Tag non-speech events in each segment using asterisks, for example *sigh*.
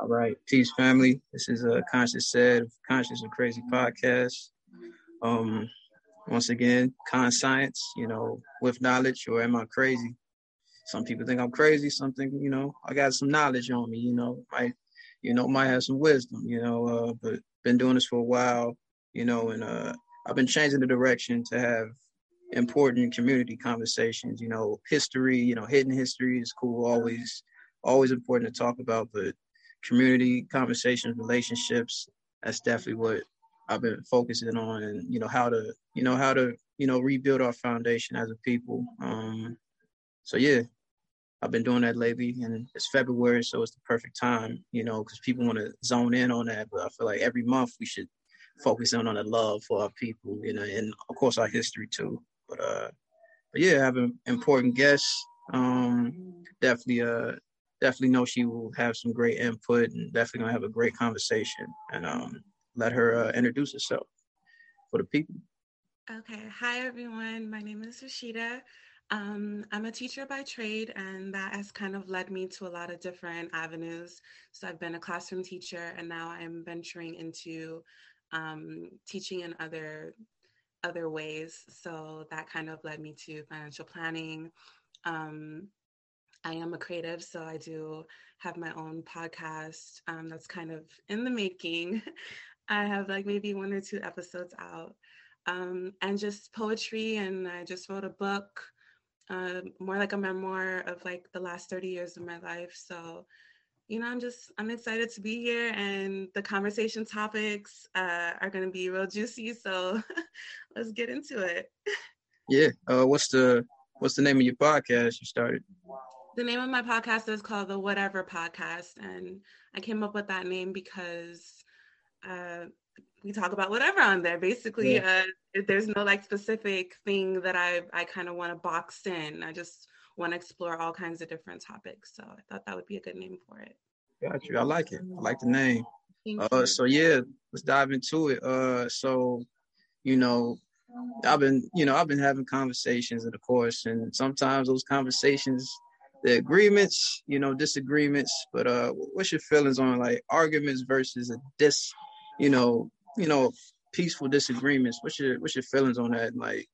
All right, peace, family. This is a conscious said conscious and crazy podcast. Um, once again, con science. You know, with knowledge, or am I crazy? Some people think I'm crazy. Something, you know, I got some knowledge on me. You know, might, you know, might have some wisdom. You know, uh, but been doing this for a while. You know, and uh, I've been changing the direction to have important community conversations. You know, history. You know, hidden history is cool. Always, always important to talk about, but community conversations, relationships. That's definitely what I've been focusing on, and you know how to, you know how to, you know rebuild our foundation as a people. Um, so yeah, I've been doing that lately, and it's February, so it's the perfect time, you know, because people want to zone in on that. But I feel like every month we should focus in on the love for our people, you know, and of course our history too. But uh, but yeah, I have an important guest. Um, definitely uh definitely know she will have some great input and definitely gonna have a great conversation. And um, let her uh, introduce herself for the people. Okay. Hi, everyone. My name is Rashida. Um, I'm a teacher by trade, and that has kind of led me to a lot of different avenues. So I've been a classroom teacher, and now I'm venturing into um, teaching in other other ways. So that kind of led me to financial planning, um, I am a creative, so I do have my own podcast um, that's kind of in the making. *laughs* I have like maybe one or two episodes out, um, and just poetry. And I just wrote a book, uh, more like a memoir of like the last 30 years of my life. So, you know, I'm just I'm excited to be here, and the conversation topics uh, are going to be real juicy. So, *laughs* let's get into it. Yeah. Uh, what's the What's the name of your podcast you started? The name of my podcast is called the Whatever Podcast, and I came up with that name because uh, we talk about whatever on there. Basically, yeah. uh, there's no like specific thing that I I kind of want to box in. I just want to explore all kinds of different topics. So I thought that would be a good name for it. Got you. I like it. I like the name. uh, so yeah, let's dive into it. Uh, so you know, I've been, you know, I've been having conversations the course, and sometimes those conversations the agreements, you know, disagreements. But uh, what's your feelings on like arguments versus a dis, you know, you know, peaceful disagreements? What's your what's your feelings on that? Like,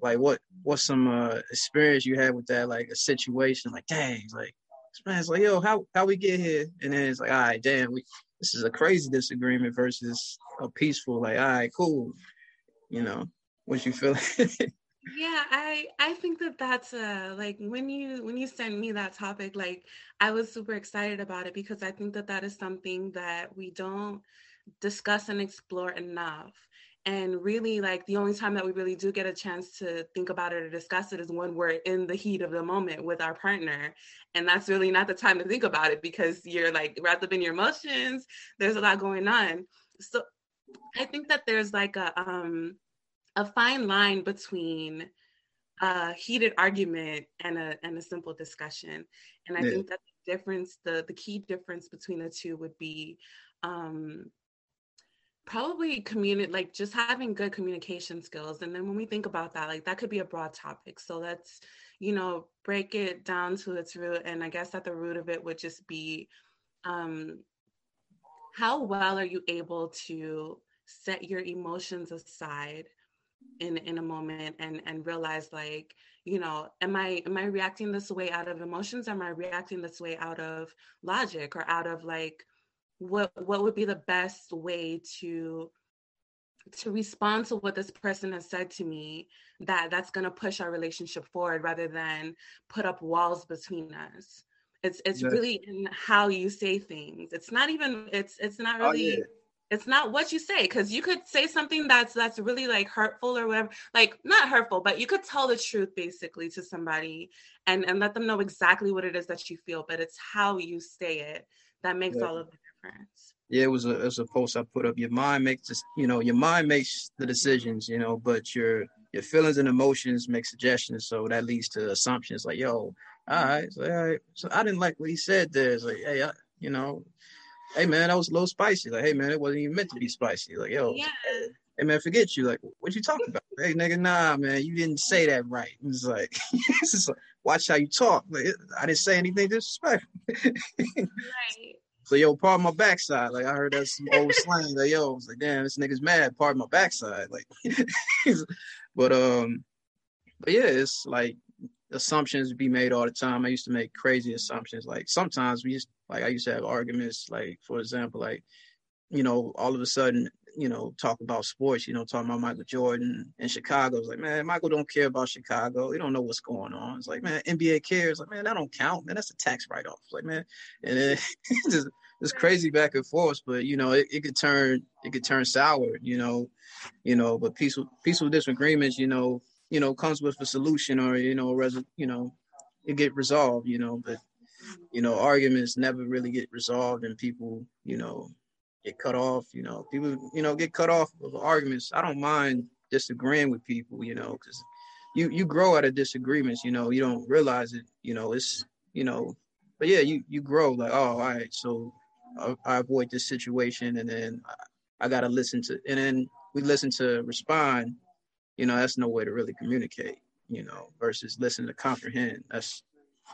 like what what's some uh, experience you had with that? Like a situation, like dang, like man's like, yo, how how we get here? And then it's like, all right, damn, we this is a crazy disagreement versus a peaceful, like, all right, cool. You know, what you feel? *laughs* yeah i i think that that's uh like when you when you sent me that topic like i was super excited about it because i think that that is something that we don't discuss and explore enough. And really like the only time that we really do get a chance to think about it or discuss it is when we're in the heat of the moment with our partner. And that's really not the time to think about it because you're like wrapped up in your emotions. There's a lot going on. So i think that there's like a um a fine line between a heated argument and a and a simple discussion. And I yeah. think that the difference, the the key difference between the two would be um probably communicate like just having good communication skills and then when we think about that like that could be a broad topic so let's you know break it down to its root and i guess at the root of it would just be um how well are you able to set your emotions aside in in a moment and and realize like you know am i am i reacting this way out of emotions? Am i reacting this way out of logic or out of like what what would be the best way to to respond to what this person has said to me that that's going to push our relationship forward rather than put up walls between us? It's it's yes. really in how you say things. It's not even it's it's not oh, really oh, yeah it's not what you say because you could say something that's that's really like hurtful or whatever like not hurtful but you could tell the truth basically to somebody and and let them know exactly what it is that you feel but it's how you say it that makes yeah. all of the difference yeah it was a it was a post i put up your mind makes just you know your mind makes the decisions you know but your your feelings and emotions make suggestions so that leads to assumptions like yo all right so, all right. so i didn't like what he said there it's like hey I, you know hey man, that was a little spicy. Like, hey man, it wasn't even meant to be spicy. Like, yo, yeah. hey man, forget you. Like, what you talking about? hey nigga, nah, man, you didn't say that right. *laughs* It's like, it's like watch how you talk. Like, I didn't say anything disrespectful. right. *laughs* So yo, pardon my backside. Like I heard that some old *laughs* slang. Like yo, I was like, damn, this nigga's mad. Pardon my backside. Like, but um, but yeah, it's like assumptions be made all the time. I used to make crazy assumptions. Like sometimes we just like I used to have arguments. Like for example, like you know, all of a sudden, you know, talk about sports. You know, talking about Michael Jordan and Chicago. It's like, man, Michael don't care about Chicago. He don't know what's going on. It's like, man, NBA cares. Like, man, that don't count. Man, that's a tax write off. Like, man, and then *laughs* just it's crazy back and forth. But you know, it, it could turn it could turn sour. You know, you know, but peaceful peaceful disagreements. You know, you know, comes with a solution or, you know, res- you know, it get resolved, you know, but, you know, arguments never really get resolved and people, you know, get cut off, you know, people, you know, get cut off of arguments. I don't mind disagreeing with people, you know, because you, you grow out of disagreements, you know, you don't realize it, you know, it's, you know, but yeah, you, you grow like, oh, all right, so I, I avoid this situation and then I, I got to listen to, and then we listen to respond you know, that's no way to really communicate, you know, versus listen to comprehend. That's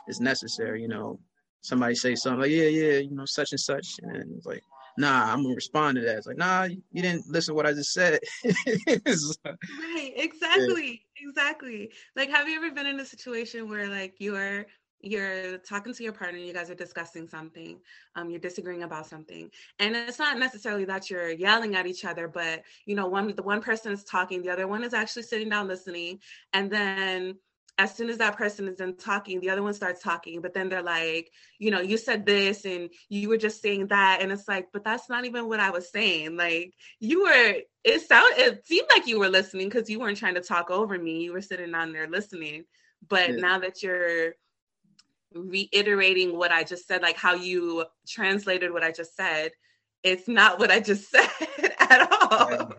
is necessary, you know. Somebody say something like, yeah, yeah, you know, such and such, and it's like, nah, I'm gonna respond to that. It's like, nah, you didn't listen to what I just said. *laughs* right, exactly, yeah. exactly. Like, have you ever been in a situation where like you're you're talking to your partner you guys are discussing something um, you're disagreeing about something. And it's not necessarily that you're yelling at each other but you know one the one person is talking the other one is actually sitting down listening. And then as soon as that person is done talking the other one starts talking but then they're like you know you said this and you were just saying that. And it's like but that's not even what i was saying. Like you were it sounded it seemed like you were listening because you weren't trying to talk over me you were sitting down there listening. But yeah. now that you're reiterating what I just said, like how you translated what I just said. It's not what I just *laughs* said at all.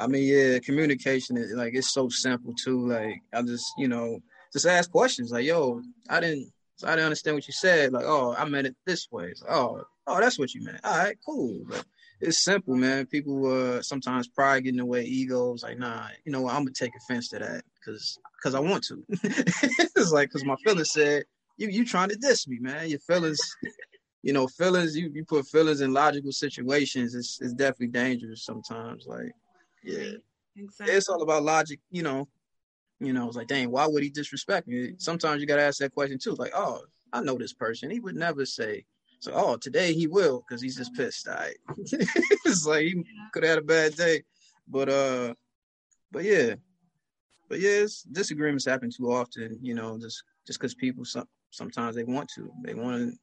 I mean, yeah, communication is like it's so simple too. Like I just, you know, just ask questions. Like, yo, I didn't, I didn't understand what you said. Like, oh, I meant it this way. Like, oh, oh, that's what you meant. All right, cool. But it's simple, man. People uh sometimes pride getting away, egos. Like, nah, you know, I'm gonna take offense to that because because I want to. *laughs* it's like because my feelings said you you trying to diss me, man. Your feelings, you know, feelings. You you put feelings in logical situations. It's it's definitely dangerous sometimes. Like, yeah, exactly. It's all about logic. You know, you know. It's like, dang, why would he disrespect me? Sometimes you gotta ask that question too. Like, oh, I know this person. He would never say. So, oh, today he will because he's just pissed. Right? *laughs* it's like he could have had a bad day, but uh, but yeah, but yes, disagreements happen too often. You know, just just because people some sometimes they want to. They want to.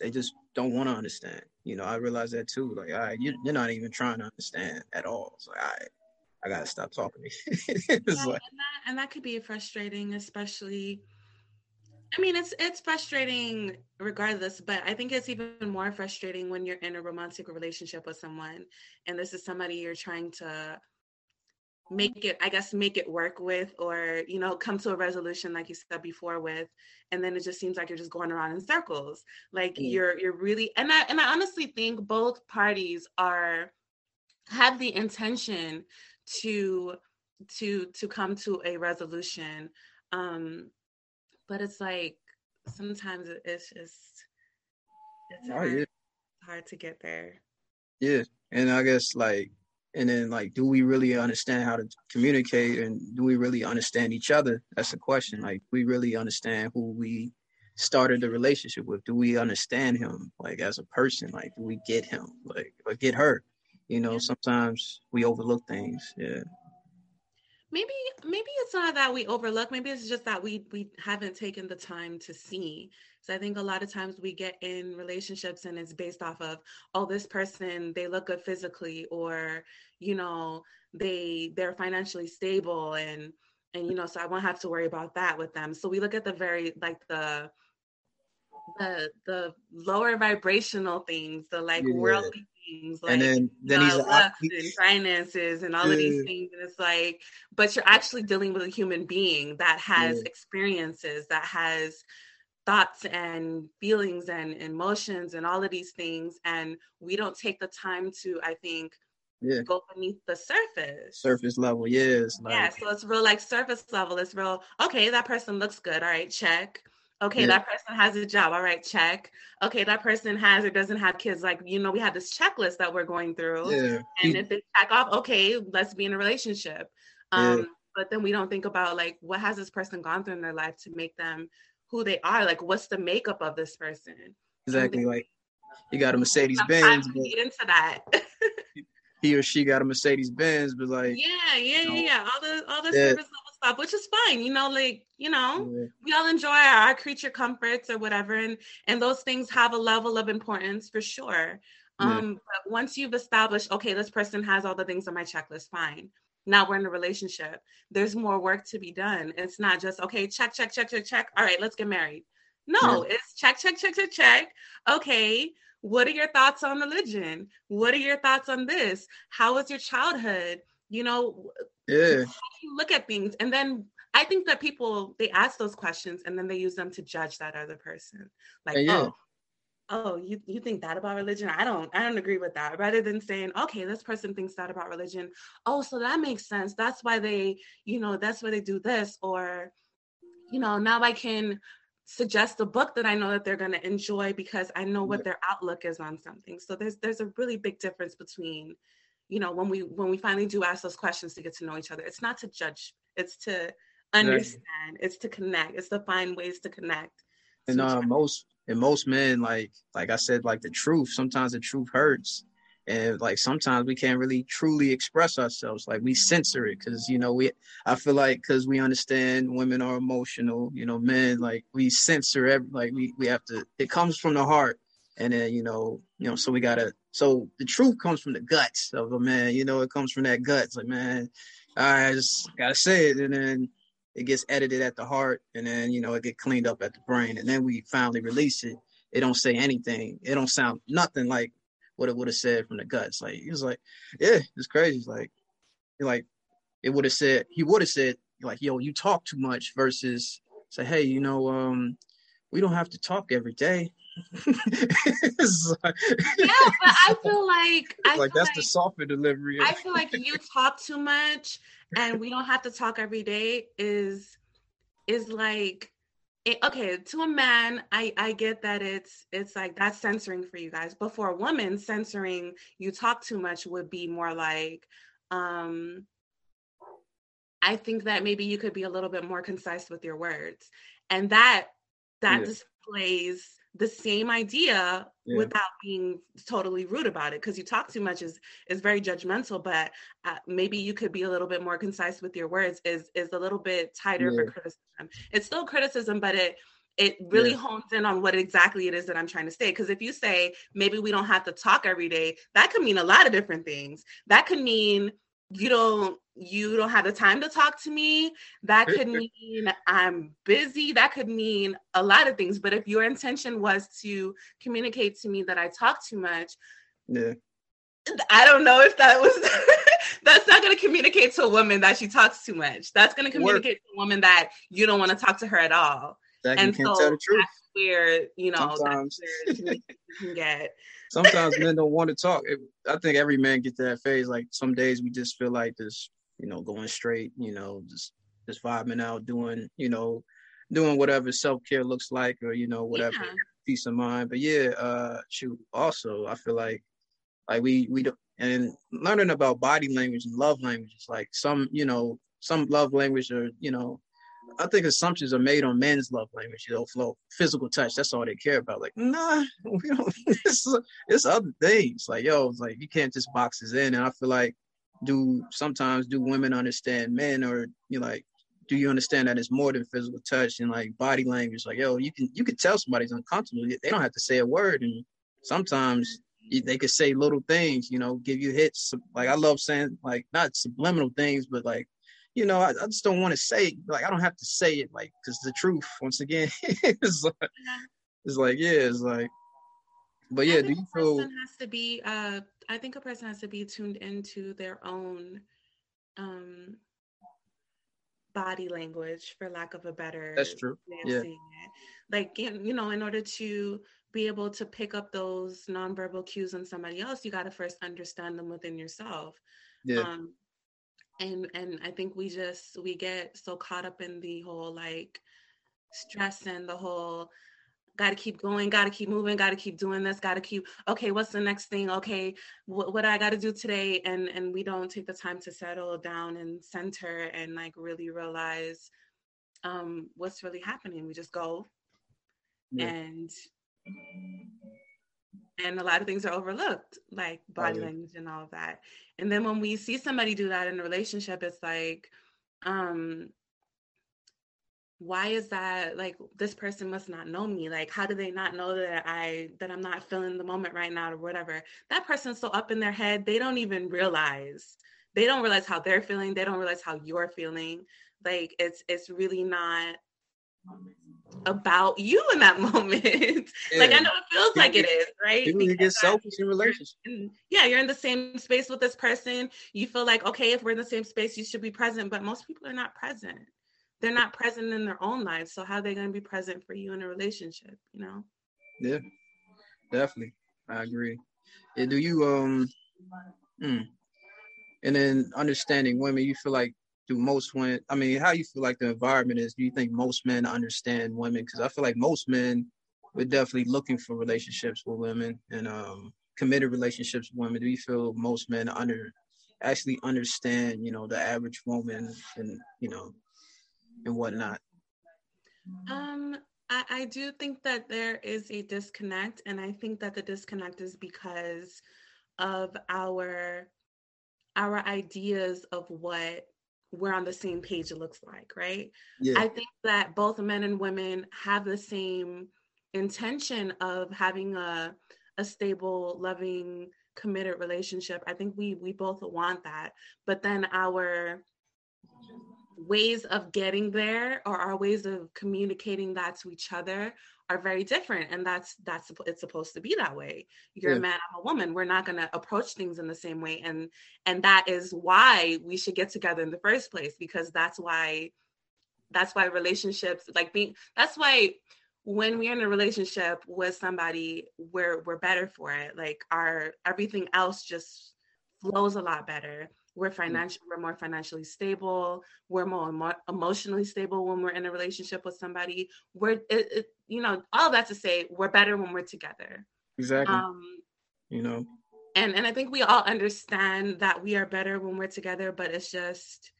They just don't want to understand. You know, I realize that too. Like, all right, you, are not even trying to understand at all. It's like, all right, I gotta stop talking to yeah, *laughs* like, and, that, and that could be frustrating, especially. I mean, it's it's frustrating regardless, but I think it's even more frustrating when you're in a romantic relationship with someone, and this is somebody you're trying to make it i guess make it work with or you know come to a resolution like you said before with and then it just seems like you're just going around in circles like mm. you're you're really and i and i honestly think both parties are have the intention to to to come to a resolution um but it's like sometimes it's just it's hard, oh, yeah. hard to get there yeah and i guess like and then like do we really understand how to communicate and do we really understand each other? That's the question. Like we really understand who we started the relationship with. Do we understand him like as a person? Like do we get him like or get her? You know sometimes we overlook things. Yeah. Maybe maybe it's not that we overlook. Maybe it's just that we we haven't taken the time to see so i think a lot of times we get in relationships and it's based off of oh this person they look good physically or you know they they're financially stable and and you know so i won't have to worry about that with them so we look at the very like the the the lower vibrational things the like yeah. worldly things like and then, then he's like, and finances and all yeah. of these things and it's like but you're actually dealing with a human being that has yeah. experiences that has thoughts and feelings and emotions and all of these things and we don't take the time to i think yeah. go beneath the surface surface level yes like... yeah so it's real like surface level it's real okay that person looks good all right check Okay, yeah. that person has a job. All right, check. Okay, that person has or doesn't have kids. Like, you know, we have this checklist that we're going through. Yeah. And if they check off, okay, let's be in a relationship. Um, but then we don't think about like what has this person gone through in their life to make them who they are? Like what's the makeup of this person? Exactly. Like you got a Mercedes Benz. Get into that. *laughs* he or she got a Mercedes Benz, but like yeah, yeah, know, yeah, all the all the yeah. service level stuff, which is fine. You know, like you know, yeah. we all enjoy our, our, creature comforts or whatever, and and those things have a level of importance for sure. Um, yeah. but once you've established, okay, this person has all the things on my checklist, fine. Now we're in a relationship. There's more work to be done. It's not just okay, check, check, check, check, check. All right, let's get married. No, it's check, check, check, check, check. Okay, what are your thoughts on religion? What are your thoughts on this? How was your childhood? You know, yeah. you look at things and then I think that people they ask those questions and then they use them to judge that other person. Like, yeah. oh, oh, you you think that about religion? I don't I don't agree with that. Rather than saying, okay, this person thinks that about religion. Oh, so that makes sense. That's why they, you know, that's why they do this. Or, you know, now I can suggest a book that I know that they're going to enjoy because I know what their outlook is on something. So there's there's a really big difference between, you know, when we when we finally do ask those questions to get to know each other. It's not to judge. It's to understand. It's to connect. It's to find ways to connect. And uh, most and most men, like like I said, like the truth. Sometimes the truth hurts and like sometimes we can't really truly express ourselves like we censor it because you know we i feel like because we understand women are emotional you know men like we censor every like we, we have to it comes from the heart and then you know you know so we gotta so the truth comes from the guts of a man you know it comes from that guts like man i just gotta say it and then it gets edited at the heart and then you know it get cleaned up at the brain and then we finally release it it don't say anything it don't sound nothing like what it would have said from the guts. Like he was like, yeah, it's crazy. like, like it would have said he would have said like, yo, you talk too much versus say, hey, you know, um, we don't have to talk every day. *laughs* yeah, but I feel like I like feel that's like, the softer delivery. I feel like you talk too much, and we don't have to talk every day. Is is like it, okay to a man i i get that it's it's like that's censoring for you guys but for a woman censoring you talk too much would be more like um i think that maybe you could be a little bit more concise with your words and that that yeah. displays the same idea yeah. without being totally rude about it because you talk too much is is very judgmental but uh, maybe you could be a little bit more concise with your words is is a little bit tighter yeah. for criticism it's still criticism but it it really yeah. hones in on what exactly it is that I'm trying to say. Because if you say maybe we don't have to talk every day, that could mean a lot of different things. That could mean you don't you don't have the time to talk to me. That could mean i'm busy. That could mean a lot of things. But if your intention was to communicate to me that i talk too much yeah. I don't know if that was *laughs* that's not going to communicate to a woman that she talks too much. That's going to communicate to a woman that you don't want to talk to her at all and so that's where you know Sometimes. that's where *laughs* you can get sometimes men don't want to talk. I think every man gets that phase. Like some days we just feel like this, you know, going straight, you know, just just vibing out, doing, you know, doing whatever self care looks like, or you know, whatever yeah. peace of mind. But yeah, uh, shoot. Also, I feel like like we we don't and learning about body language and love languages. Like some, you know, some love language are, you know, I think assumptions are made on men's love language, you know, flow, physical touch. That's all they care about. Like, nah, *laughs* we don't. It's, it's other things. Like, yo, it's like you can't just box us in. And I feel like, do sometimes do women understand men, or you know, like, do you understand that it's more than physical touch and like body language? Like, yo, you can you can tell somebody's uncomfortable. They don't have to say a word, and sometimes they could say little things, you know, give you hits. Like I love saying like not subliminal things, but like you know, I, I just don't want to say like I don't have to say it like because the truth once again *laughs* is like, yeah. it's like yeah, it's like. But yeah, do you feel? Person has to be. Uh, I think a person has to be tuned into their own um body language, for lack of a better. That's true. yeah. Like you know, in order to be able to pick up those nonverbal cues on somebody else, you got to first understand them within yourself. Yeah. Um, and and i think we just we get so caught up in the whole like stress and the whole got to keep going, got to keep moving, got to keep doing this, got to keep okay, what's the next thing? Okay, what what I got to do today and and we don't take the time to settle down and center and like really realize um what's really happening. We just go yeah. and and a lot of things are overlooked like body oh, yeah. language and all of that. And then when we see somebody do that in a relationship it's like um why is that like this person must not know me? Like how do they not know that i that i'm not feeling the moment right now or whatever? That person's so up in their head. They don't even realize they don't realize how they're feeling. They don't realize how you're feeling. Like it's it's really not about you in that *laughs* moment. Yeah. like I know it feels like it is, right? People because get selfish in relationships. Yeah, you're in the same space with this person. You feel like, okay, if we're in the same space, you should be present. But most people are not present. They're not present in their own lives. So how are they going to be present for you in a relationship? You know? Yeah, definitely. I agree. Yeah, do you um hmm. and then understanding women, you feel like do most women i mean how you feel like the environment is do you think most men understand women? Because i feel like most men were definitely looking for relationships with women and um committed relationships with women. Do you feel most men under actually understand you know the average woman and you know and whatnot? Um I, I do think that there is a disconnect and i think that the disconnect is because of our our ideas of what we're on the same page it looks like right? Yeah. i think that both men and women have the same intention of having a a stable loving committed relationship. I think we we both want that. But then our ways of getting there or our ways of communicating that to each other are very different and that's that's it's supposed to be that way. You're yeah. a man i'm a woman. We're not going to approach things in the same way and and that is why we should get together in the first place because that's why that's why relationships like being that's why when we're in a relationship with somebody we're we're better for it. Like our everything else just flows a lot better we're mm. financial we're more financially stable we're more emo- emotionally stable when we're in a relationship with somebody. We're it, it, you know all that to say we're better when we're together. Exactly. Um you know. and and i think we all understand that we are better when we're together but it's just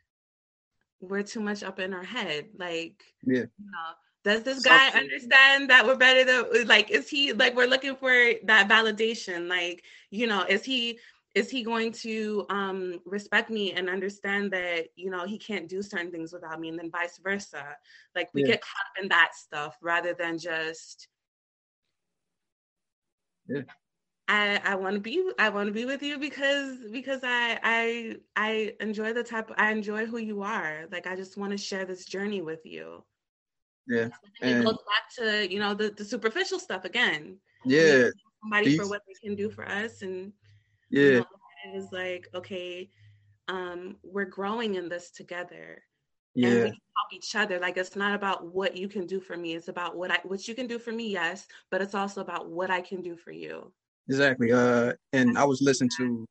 we're too much up in our head like yeah. you know does this guy understand that we're better than like is he like we're looking for that validation like you know is he is he going to um, respect me and understand that you know he can't do certain things without me and then vice versa? Like we yeah. get caught up in that stuff rather than just yeah. I, I want to be I want to be with you because because I I I enjoy the type I enjoy who you are. Like I just want to share this journey with you. Yeah and it goes back to you know the, the superficial stuff again. Yeah. somebody for what they can do for us and yeah. You know, it is like okay um we're growing in this together. Yeah and we can help each other. Like it's not about what you can do for me. It's about what i what you can do for me yes but it's also about what i can do for you. Exactly uh and i was listening to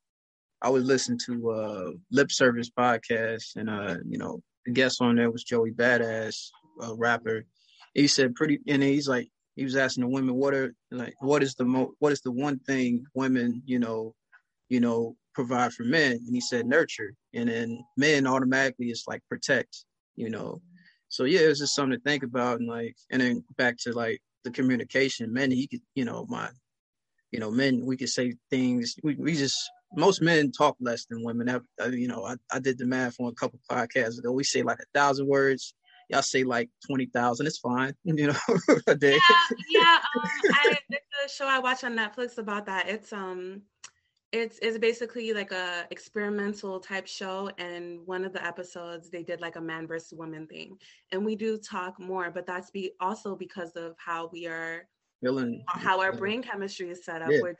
i was listening to uh lip service podcast and uh you know the guest on there was joey badass a rapper. He said pretty and he's like he was asking the women what are like what is the mo what is the one thing women you know you know, provide for men. And he said nurture. And then men automatically is like protect, you know. So yeah, it was just something to think about and like and then back to like the communication. Men, he could, you know, my you know, men we could say things we, we just most men talk less than women. I, you know, I, I did the math on a couple podcasts ago. We say like a thousand words. Y'all say like twenty thousand. It's fine, *laughs* you know, *laughs* a day. Yeah, yeah. Um, I, there's a show I watch on Netflix about that. It's um, it's it's basically like a experimental type show and one of the episodes they did like a man versus woman thing. And we do talk more but that's be also because of how we are feeling how our brain chemistry is set up yeah. which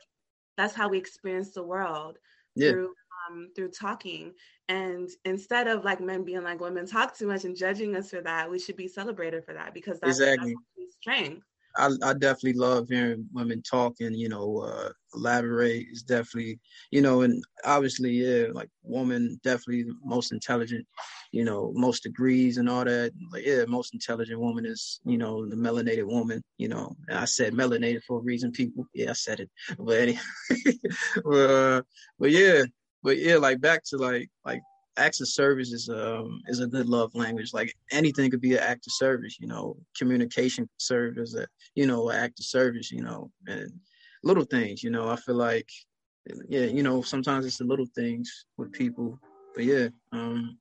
that's how we experience the world yeah. through um, through talking. And instead of like men being like women talk too much and judging us for that we should be celebrated for that because that's, exactly. that's strength I, I definitely love hearing women talk and you know uh, elaborate. Is definitely you know, and obviously, yeah, like woman definitely most intelligent. You know, most degrees and all that. Like, yeah, most intelligent woman is you know the melanated woman. You know, and I said melanated for a reason. People, yeah, I said it. But anyway, *laughs* but, uh, but yeah, but yeah, like back to like like acts of service is um is a good love language. Like anything could be an act of service, you know. Communication could serve as a you know act of service, you know, and little things, you know. I feel like yeah, you know, sometimes it's the little things with people, but yeah, um,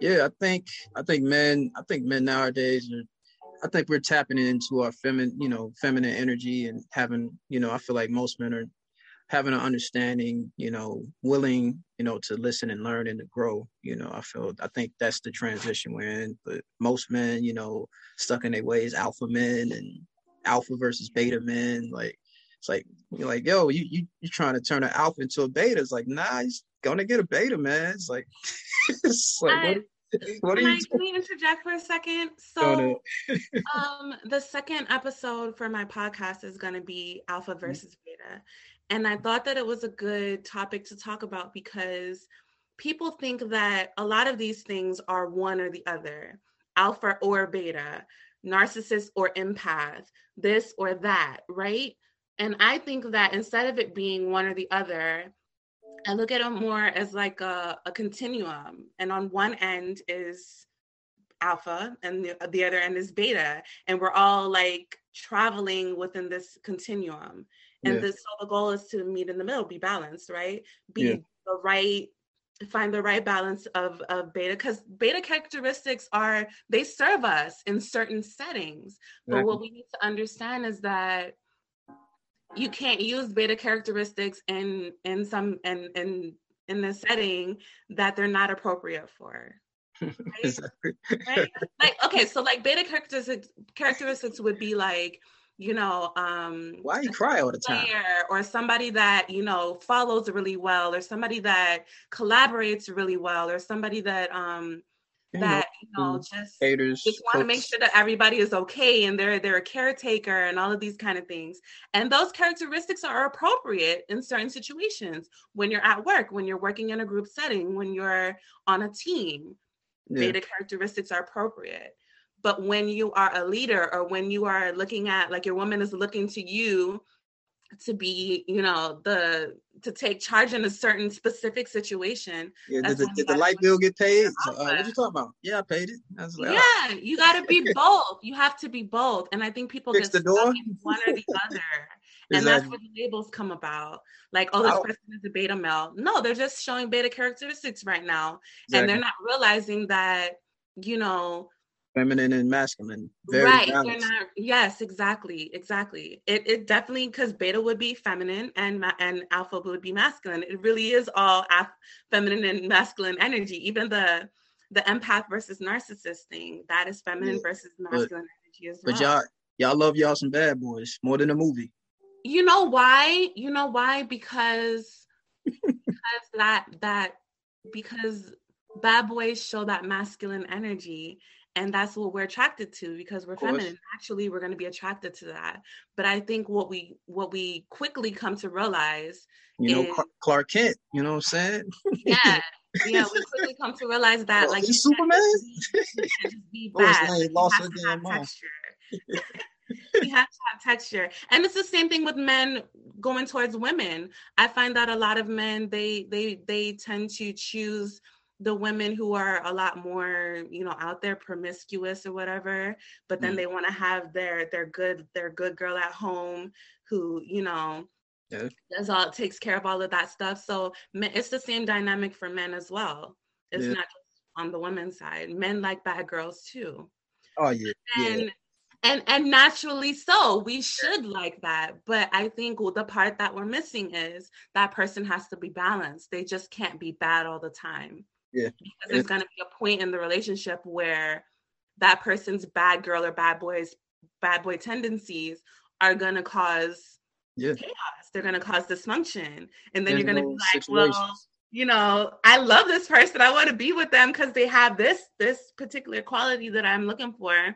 yeah, I think I think men I think men nowadays are I think we're tapping into our feminine, you know, feminine energy and having, you know, I feel like most men are having an understanding, you know, willing, you know, to listen and learn and to grow. You know, I feel I think that's the transition we're in. But most men, you know, stuck in their ways, alpha men and alpha versus beta men. Like it's like you're like, yo, you you you trying to turn an alpha into a beta. It's like, nah, he's gonna get a beta, man. It's like *laughs* it's like I, what, what can, I, can we interject for a second? *laughs* So, um, the second episode for my podcast is to be Alpha versus Beta, and I thought that it was a good topic to talk about because people think that a lot of these things are one or the other alpha or beta, narcissist or empath, this or that, right? And I think that instead of it being one or the other, I look at it more as like a, a continuum. And on one end is alpha and the, the other end is beta. And we're all like traveling within this continuum and yeah. this so the goal is to meet in the middle be balanced right be yeah. the right find the right balance of of beta because beta characteristics are they serve us in certain settings exactly. but what we need to understand is that you can't use beta characteristics in in some in in in a setting that they're not appropriate for *laughs* right? exactly. right? *laughs* like okay so like beta characteristics characteristics would be like you know, um, why you cry all the time? Or somebody that, you know, follows really well, or somebody that collaborates really well, or somebody that um that you know just haters just want to make sure that everybody is okay and they're they're a caretaker and all of these kind of things and those characteristics are appropriate in certain situations when you're at work when you're working in a group setting when you're on a team yeah. beta characteristics are appropriate but when you are a leader or when you are looking at like your woman is looking to you to be you know the to take charge in a certain specific situation yeah did the, did the light bill get paid? Uh, what you talking about? Yeah i paid it. Like, yeah oh. you got to be *laughs* both you have to be both and i think people Fix get the door? one or the *laughs* other. And exactly. that's where the labels come about. Like oh this person is a beta male. No they're just showing beta characteristics right now. Exactly. and they're not realizing that you know feminine and masculine. right. Not, yes, exactly. Exactly. It, it definitely, because beta would be feminine and and alpha would be masculine. It really is all af- feminine and masculine energy. Even the the empath versus narcissist thing, that is feminine yeah. versus masculine but, energy as well. But y'all, y'all love y'all some bad boys more than a movie. You know why? You know why? Because because that that because bad boys show that masculine energy and that's what we're attracted to because we're feminine. Actually we're going to be attracted to that. But i think what we what we quickly come to realize you know is, clark kent you know what i'm saying? *laughs* Yeah. Yeah we quickly come to realize that well, like you superman? just be *laughs* bad. Oh, lost have to have texture. *laughs* We have to have texture. And it's the same thing with men going towards women. I find that a lot of men they they they tend to choose the women who are a lot more you know out there promiscuous or whatever but then mm. they want to have their their good their good girl at home who you know yeah. does all takes care of all of that stuff so it's the same dynamic for men as well it's yeah. not just on the women's side men like bad girls too oh yeah and yeah. and and naturally so we should like that but i think the part that we're missing is that person has to be balanced they just can't be bad all the time yeah. Because there's going to be a point in the relationship where that person's bad girl or bad boy's bad boy tendencies are going to cause yeah. chaos. They're going to cause dysfunction. And then there's you're going to no be like, well, you know, I love this person. I want to be with them because they have this this particular quality that I'm looking for.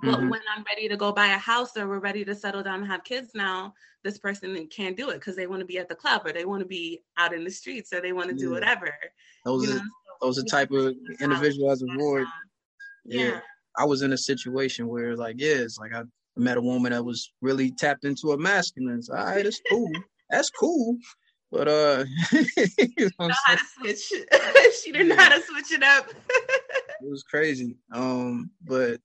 But mm-hmm. when I'm ready to go buy a house or we're ready to settle down and have kids now, this person can't do it because they want to be at the club or they want to be out in the streets or they want to yeah. do whatever. Those you are know? those are type of individual as a ward. Yeah. yeah. I was in a situation where like, yeah, it's like I met a woman that was really tapped into a masculine. So, all right, that's cool. *laughs* that's cool. But uh *laughs* you know, know how to switch. *laughs* she didn't know how to switch it up. it was crazy. Um, but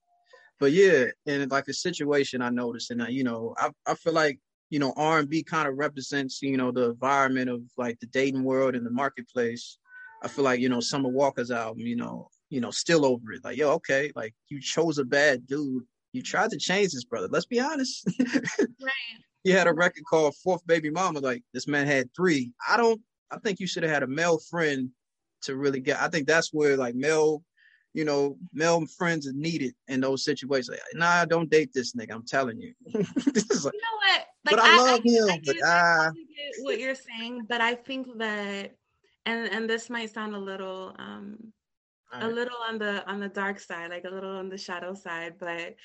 but yeah, and like a situation I noticed, and I, you know, I I feel like you know R and B kind of represents you know the environment of like the dating world and the marketplace. I feel like you know Summer Walker's album, you know, you know, still over it. Like, yo, okay, like you chose a bad dude. You tried to change this brother. Let's be honest. *laughs* right. He had a record called Fourth Baby Mama. Like this man had three. I don't. I think you should have had a male friend to really get. I think that's where like male you know, male friends are needed in those situations. Like, nah, don't date this nigga. I'm telling you. *laughs* like, you know what? Like, but I, I love I, him. I, but ah. what you're saying, but I think that, and and this might sound a little um right. a little on the on the dark side, like a little on the shadow side, but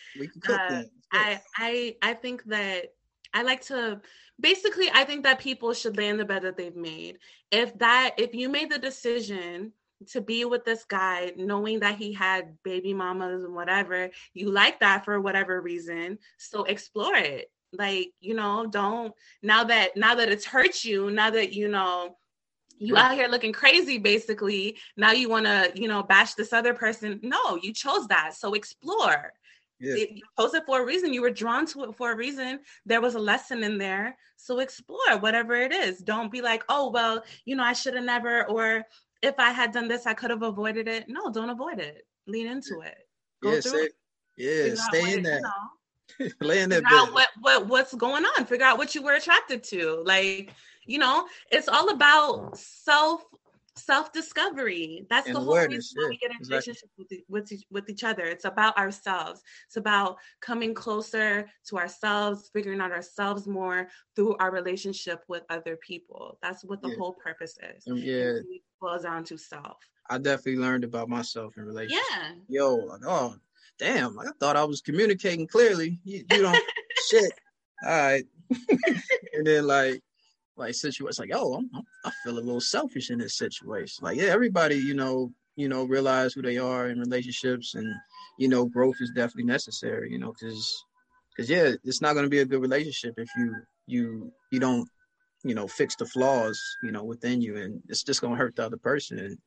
uh, I I I think that I like to basically I think that people should lay in the bed that they've made. If that if you made the decision to be with this guy knowing that he had baby mamas and whatever you like that for whatever reason so explore it. Like you know don't now that now that it's hurt you now that you know you out here looking crazy basically now you want to you know bash this other person. No you chose that so explore. Yeah. you chose it for a reason. You were drawn to it for a reason. There was a lesson in there. So explore whatever it is. Don't be like oh well you know i should have never or if I had done this, I could have avoided it. No, don't avoid it. Lean into it. Go yeah, say, yeah, stay in there. *laughs* Lay in there. what what what's going on? Figure out what you were attracted to. Like, you know, it's all about self self discovery. That's and the whole reason why we get in relationship with, with, with each other. It's about ourselves. It's about coming closer to ourselves, figuring out ourselves more through our relationship with other people. That's what the yeah. whole purpose is. Um, yeah, it boils down to self. I definitely learned about myself in relationship. Yeah. Yo, like, oh, damn! Like I thought I was communicating clearly. You, you don't *laughs* shit. All right. *laughs* and then like like situation like oh I'm, i feel a little selfish in this situation like yeah everybody you know you know realize who they are in relationships and you know growth is definitely necessary you know because because yeah it's not going to be a good relationship if you you you don't you know fix the flaws you know within you and it's just going to hurt the other person and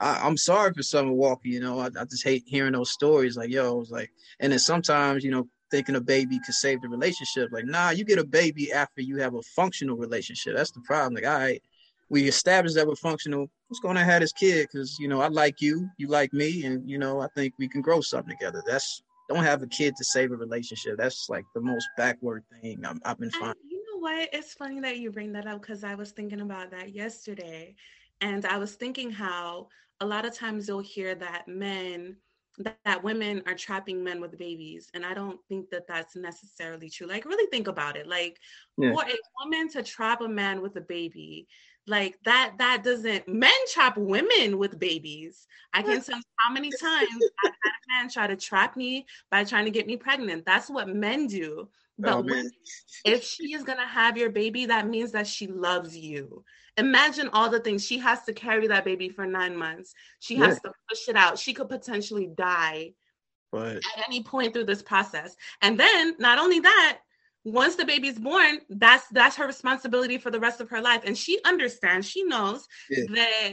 I, am sorry for Summer Walker, you know. I, I, just hate hearing those stories. Like, yo, was like, and then sometimes, you know, thinking a baby could save the relationship. Like, nah, you get a baby after you have a functional relationship. That's the problem. Like, all right, we established that we're functional. What's going to have this kid? Because you know, I like you, you like me, and you know, I think we can grow something together. That's don't have a kid to save a relationship. That's like the most backward thing i have been finding. What? It's funny that you bring that up because I was thinking about that yesterday, and I was thinking how a lot of times you'll hear that men that, that women are trapping men with babies and i don't think that that's necessarily true like really think about it like yeah. for a woman to trap a man with a baby like that that doesn't men trap women with babies i can tell you how many times i've had a man try to trap me by trying to get me pregnant that's what men do but oh, when, if she is gonna have your baby that means that she loves you imagine all the things she has to carry that baby for nine months. She has yeah. to push it out. She could potentially die right. at any point through this process. And then not only that, once the baby's born, that's that's her responsibility for the rest of her life. And she understands, she knows yeah. that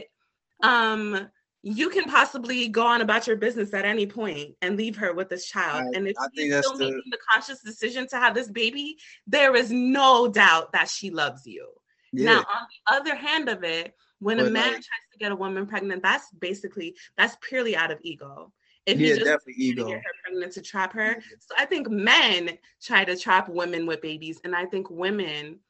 um you can possibly go on about your business at any point and leave her with this child. And if you're still the... making the conscious decision to have this baby, there is no doubt that she loves you. Yeah. Now, on the other hand of it, when but a man like, tries to get a woman pregnant, that's basically that's purely out of ego. If yeah, definitely ego. Get her pregnant to trap her. So I think men try to trap women with babies, and I think women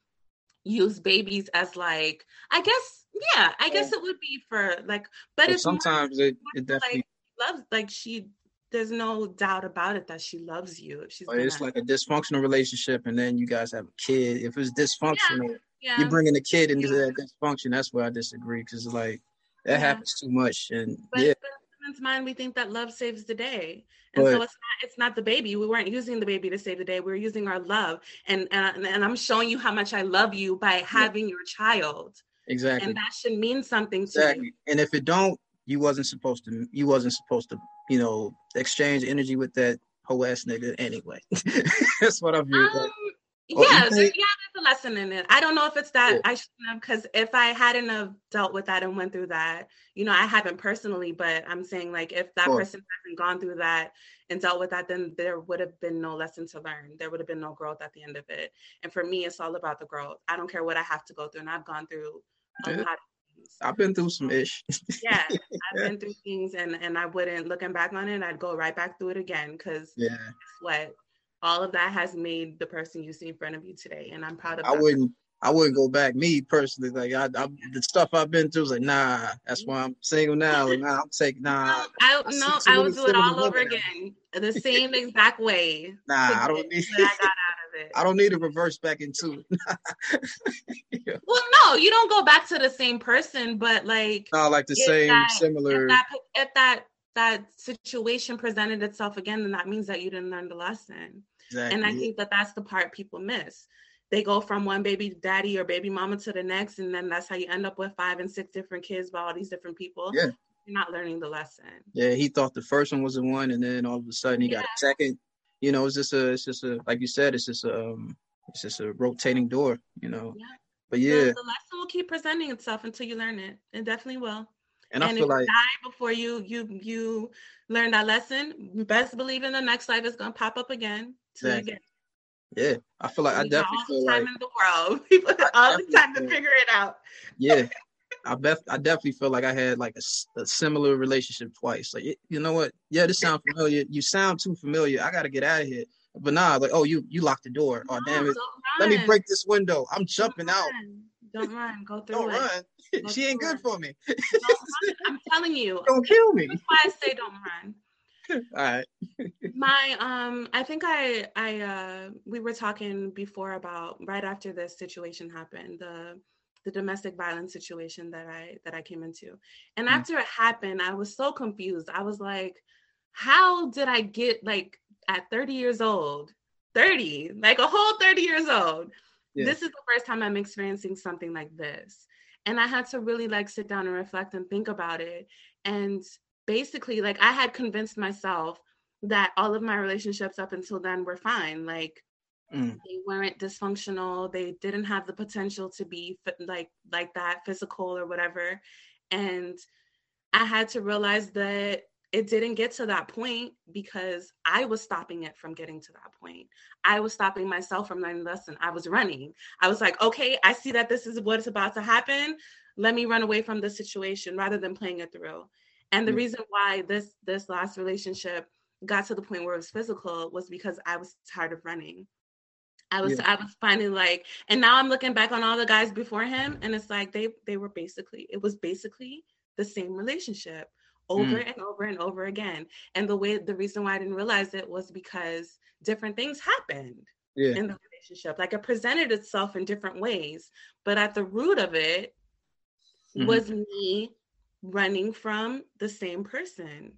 use babies as like I guess yeah, I guess it would be for like, but, but sometimes it, it definitely like, loves like she there's no doubt about it that she loves you. She's it's like a dysfunctional relationship, and then you guys have a kid. If it's dysfunctional, yeah yeah. you're bringing a kid into yeah. that dysfunction. That's where I disagree because like that happens too much. And but, yeah, but mind, we think that love saves the day, and but, so it's not. It's not the baby. We weren't using the baby to save the day. we are using our love, and and and I'm showing you how much I love you by having yeah. your child. Exactly, and that should mean something to exactly. you. And if it don't, you wasn't supposed to. You wasn't supposed to. You know, exchange energy with that whole ass nigga anyway. *laughs* That's what I view. Um, yeah, yeah, there's a lesson in it. I don't know if it's that yeah. I shouldn't have because if I hadn't have dealt with that and went through that, you know, I haven't personally, but I'm saying like if that person hasn't gone through that and dealt with that, then there would have been no lesson to learn. There would have been no growth at the end of it. And for me, it's all about the growth. I don't care what I have to go through, and I've gone through a lot. I've been through some ish. *laughs* yeah, I've yeah. been through things, and and I wouldn't looking back on it, I'd go right back through it again because yeah, what all of that has made the person you see in front of you today, and I'm proud of. I wouldn't. I wouldn't go back. Me personally, like I, I, the stuff I've been through, is like nah. That's mm-hmm. why I'm single now. Like, nah, I'm taking nah. I, I no, I would do it all over again, the *laughs* same exact way. Nah, I don't need. I got out of it. I don't need to reverse back into *laughs* yeah. Well, no, you don't go back to the same person, but like no, like the same that, similar. If that, if that that situation presented itself again, then that means that you didn't learn the lesson. Exactly. And I think that that's the part people miss. They go from one baby daddy or baby mama to the next, and then that's how you end up with five and six different kids by all these different people. Yeah. You're not learning the lesson. Yeah, he thought the first one was the one, and then all of a sudden he yeah. got a second. You know, it's just a, it's just a, like you said, it's just a, um, it's just a rotating door. You know. Yeah. But yeah, the, the lesson will keep presenting itself until you learn it. It definitely will. And, and I feel like die before you you you learn that lesson, best believe in the next life is gonna pop up again. Exactly. Yeah, I feel like I definitely feel like in the world. *laughs* People all the time to figure it out. Yeah, *laughs* I bet I definitely feel like I had like a, a similar relationship twice. Like you know what? Yeah, this sounds familiar. You sound too familiar. I got to get out of here. But nah, like oh you you locked the door. Oh damn it! Let me break this window. I'm jumping don't out. Run. Don't run. Go through don't it. run. *laughs* Go she ain't good it. for me. I'm telling you. *laughs* Don't kill me. That's why I say don't run. *laughs* All right. My um I think I I uh we were talking before about right after this situation happened, the the domestic violence situation that I that I came into. And mm after it happened, I was so confused. I was like, how did I get like at 30 years old, 30, like a whole 30 years old? Yeah. This is the first time I'm experiencing something like this. And I had to really like sit down and reflect and think about it. And basically like I had convinced myself that all of my relationships up until then were fine. Like mm. they weren't dysfunctional. They didn't have the potential to be like like that physical or whatever. And I had to realize that it didn't get to that point because I was stopping it from getting to that point. I was stopping myself from learning the lesson. I was running. I was like, okay, I see that this is what's about to happen. Let me run away from the situation rather than playing it through. And the mm-hmm. reason why this this last relationship got to the point where it was physical was because I was tired of running. I was yeah. I was finding like and now I'm looking back on all the guys before him and it's like they they were basically it was basically the same relationship over mm. and over and over again. And the way the reason why I didn't realize it was because different things happened yeah. in the relationship. Like it presented itself in different ways, but at the root of it mm-hmm. was me running from the same person.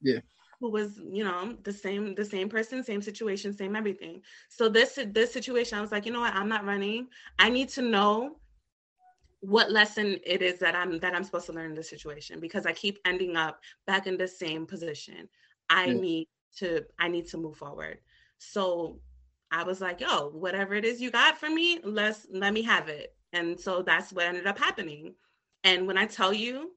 Yeah. Who was, you know, the same, the same person, same situation, same everything. So this this situation, I was like, you know what, I'm not running. I need to know what lesson it is that I'm that I'm supposed to learn in this situation because I keep ending up back in the same position. I yeah. need to I need to move forward. So I was like, yo, whatever it is you got for me, let's let me have it. And so that's what ended up happening. And when I tell you,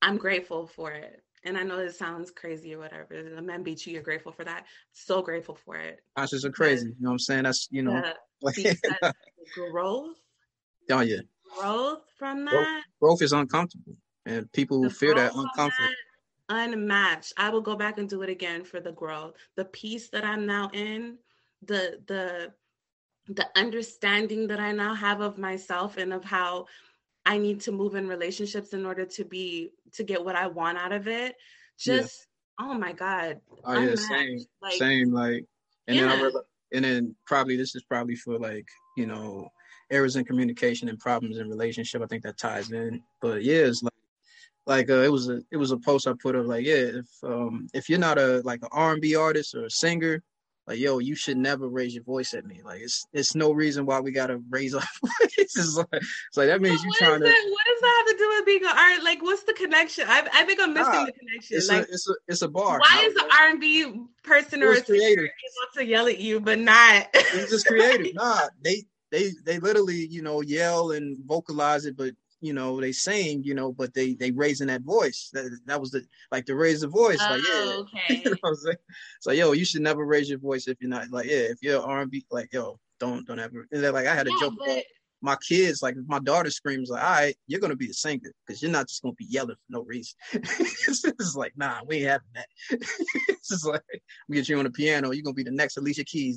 I'm grateful for it. And I know it sounds crazy or whatever. The men beat you, you're grateful for that. So grateful for it. That's just a crazy. You know what I'm saying? That's you know growth. *laughs* Oh yeah. Growth from that. Growth, growth is uncomfortable. And people who feel that uncomfortable. Unmatched. I will go back and do it again for the growth. The peace that I'm now in, the the the understanding that I now have of myself and of how I need to move in relationships in order to be to get what I want out of it. Just yeah. oh my god. Oh yeah, same, like, same. Like, and yeah. then I remember, and then probably this is probably for like you know errors in communication and problems in relationship. I think that ties in. But yeah, it's like like uh, it was a it was a post I put up like yeah if um if you're not a like an R&B artist or a singer like yo you should never raise your voice at me. Like it's it's no reason why we gotta raise our *laughs* voices. Like, it's like that means you trying to what does that have to do with being an art like what's the connection? I, I think I'm missing nah, the connection it's like a, it's a it's a bar. why is an R&B person or a singer able to yell at you but not? It's just creative. *laughs* Nah they they they literally you know yell and vocalize it but you know they sing you know but they they raising that voice. That, that was the like to raise the voice oh, like yeah. Okay. Oh, *laughs* you know what I'm saying? so yo you should never raise your voice if you're not like yeah if you're R&B like yo don't don't ever and like I had a yeah, joke but... about my kids like my daughter screams like all right you're gonna be a singer because you're not just gonna be yelling for no reason. *laughs* It's like nah we ain't having that. *laughs* It's just like we get you on the piano you're gonna be the next Alicia Keys